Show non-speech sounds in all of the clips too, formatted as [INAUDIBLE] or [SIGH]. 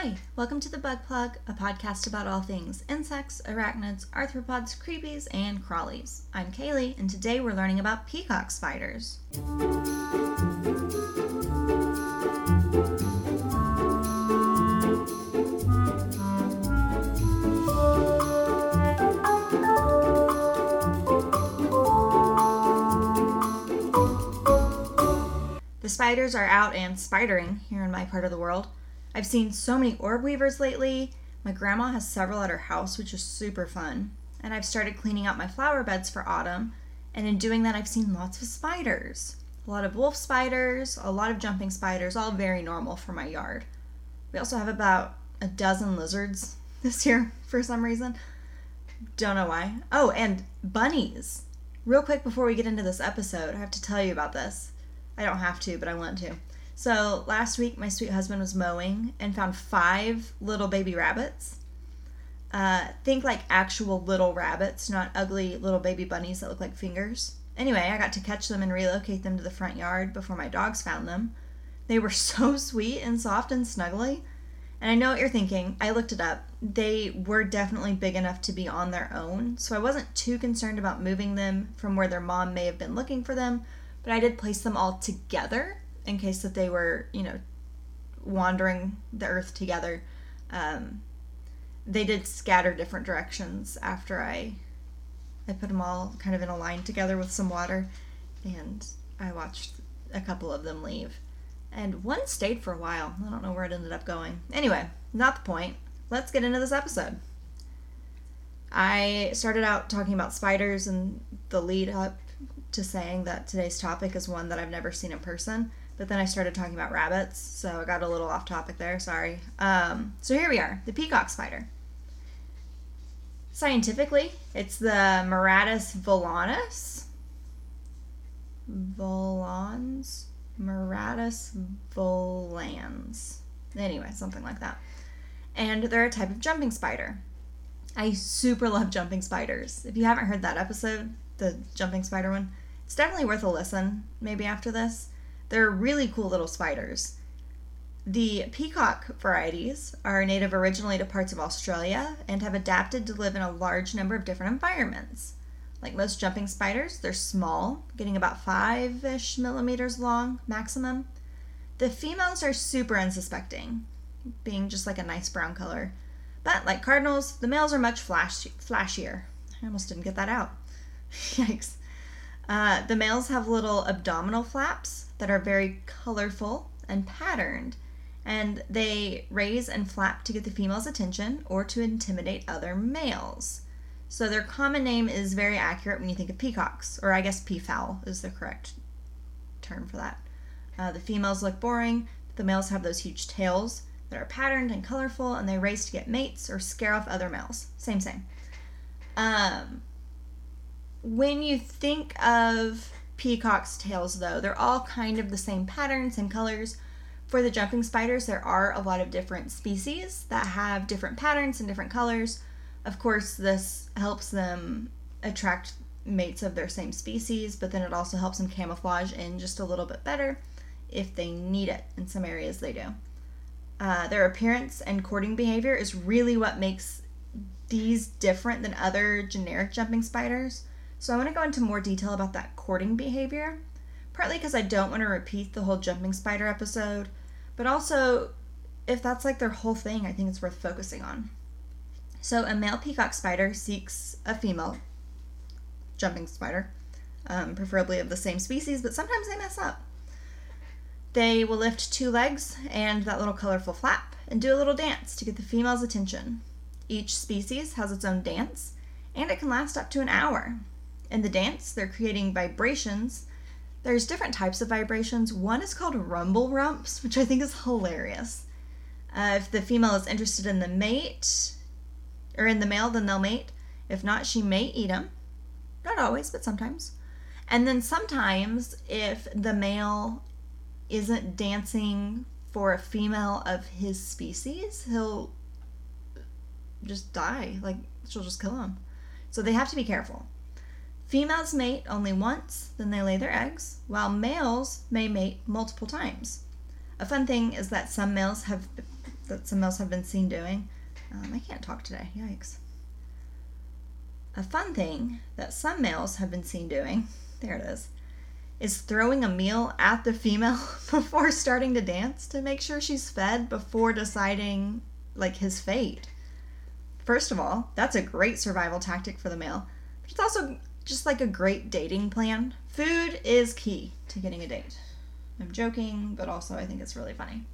Hi, welcome to The Bug Plug, a podcast about all things insects, arachnids, arthropods, creepies, and crawlies. I'm Kaylee, and today we're learning about peacock spiders. The spiders are out and spidering here in my part of the world. I've seen so many orb weavers lately. My grandma has several at her house, which is super fun. And I've started cleaning out my flower beds for autumn. And in doing that, I've seen lots of spiders. A lot of wolf spiders, a lot of jumping spiders, all very normal for my yard. We also have about a dozen lizards [LAUGHS] this year for some reason. Don't know why. Oh, and bunnies. Real quick before we get into this episode, I have to tell you about this. I don't have to, but I want to. So last week, my sweet husband was mowing and found five little baby rabbits. Uh, think like actual little rabbits, not ugly little baby bunnies that look like fingers. Anyway, I got to catch them and relocate them to the front yard before my dogs found them. They were [LAUGHS] so sweet and soft and snuggly. And I know what you're thinking. I looked it up. They were definitely big enough to be on their own, so I wasn't too concerned about moving them from where their mom may have been looking for them, but I did place them all together in case that they were, you know, wandering the earth together. Um, they did scatter different directions after I I put them all kind of in a line together with some water, and I watched a couple of them leave. And one stayed for a while. I don't know where it ended up going. Anyway, not the point. Let's get into this episode. I started out talking about spiders and the lead up to saying that today's topic is one that I've never seen in person. But then I started talking about rabbits, so I got a little off topic there. Sorry. Um, so here we are, the peacock spider. Scientifically, it's the Miratus volanus. Volans? Maratus volans. Anyway, something like that. And they're a type of jumping spider. I super love jumping spiders. If you haven't heard that episode, the jumping spider one, it's definitely worth a listen, maybe after this. They're really cool little spiders. The peacock varieties are native originally to parts of Australia and have adapted to live in a large number of different environments. Like most jumping spiders, they're small, getting about 5 ish millimeters long maximum. The females are super unsuspecting, being just like a nice brown color. But like cardinals, the males are much flash- flashier. I almost didn't get that out. [LAUGHS] Yikes. Uh, the males have little abdominal flaps that are very colorful and patterned, and they raise and flap to get the female's attention or to intimidate other males. So their common name is very accurate when you think of peacocks, or I guess peafowl is the correct term for that. Uh, the females look boring, but the males have those huge tails that are patterned and colorful, and they race to get mates or scare off other males. Same, same. Um, when you think of peacock's tails, though, they're all kind of the same patterns and colors. For the jumping spiders, there are a lot of different species that have different patterns and different colors. Of course, this helps them attract mates of their same species, but then it also helps them camouflage in just a little bit better if they need it. In some areas, they do. Uh, their appearance and courting behavior is really what makes these different than other generic jumping spiders. So I want to go into more detail about that courting behavior, partly because I don't want to repeat the whole jumping spider episode, but also if that's like their whole thing, I think it's worth focusing on. So a male peacock spider seeks a female jumping spider, um, preferably of the same species, but sometimes they mess up. They will lift two legs and that little colorful flap and do a little dance to get the female's attention. Each species has its own dance, and it can last up to an hour. In the dance, they're creating vibrations. There's different types of vibrations. One is called rumble rumps, which I think is hilarious. Uh, if the female is interested in the mate, or in the male, then they'll mate. If not, she may eat him. Not always, but sometimes. And then sometimes, if the male isn't dancing for a female of his species, he'll just die. Like, she'll just kill him. So they have to be careful. Females mate only once, then they lay their eggs, while males may mate multiple times. A fun thing is that some males have that some males have been seen doing. Um, I can't talk today. Yikes. A fun thing that some males have been seen doing, [LAUGHS] there it is, is throwing a meal at the female [LAUGHS] before starting to dance to make sure she's fed before deciding like his fate. First of all, that's a great survival tactic for the male, but it's also just like a great dating plan. Food is key to getting a date. I'm joking, but also I think it's really funny.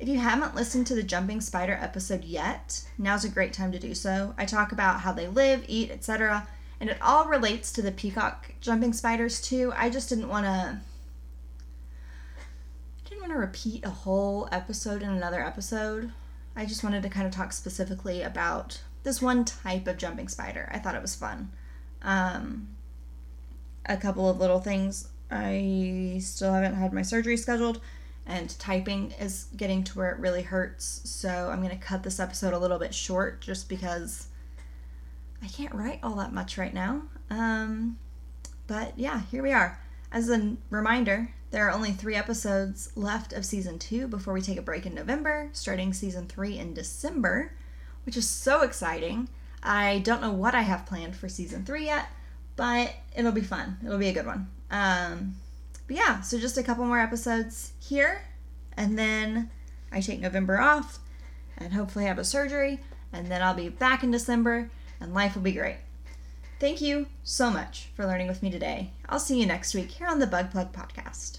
If you haven't listened to the jumping spider episode yet, now's a great time to do so. I talk about how they live, eat, etc., and it all relates to the peacock jumping spiders too. I just didn't want to didn't want to repeat a whole episode in another episode. I just wanted to kind of talk specifically about this one type of jumping spider. I thought it was fun. Um, a couple of little things. I still haven't had my surgery scheduled, and typing is getting to where it really hurts. So I'm going to cut this episode a little bit short just because I can't write all that much right now. Um, but yeah, here we are. As a reminder, there are only three episodes left of season two before we take a break in November, starting season three in December, which is so exciting. I don't know what I have planned for season three yet, but it'll be fun. It'll be a good one. Um, but yeah, so just a couple more episodes here, and then I take November off and hopefully have a surgery, and then I'll be back in December, and life will be great. Thank you so much for learning with me today. I'll see you next week here on the Bug Plug Podcast.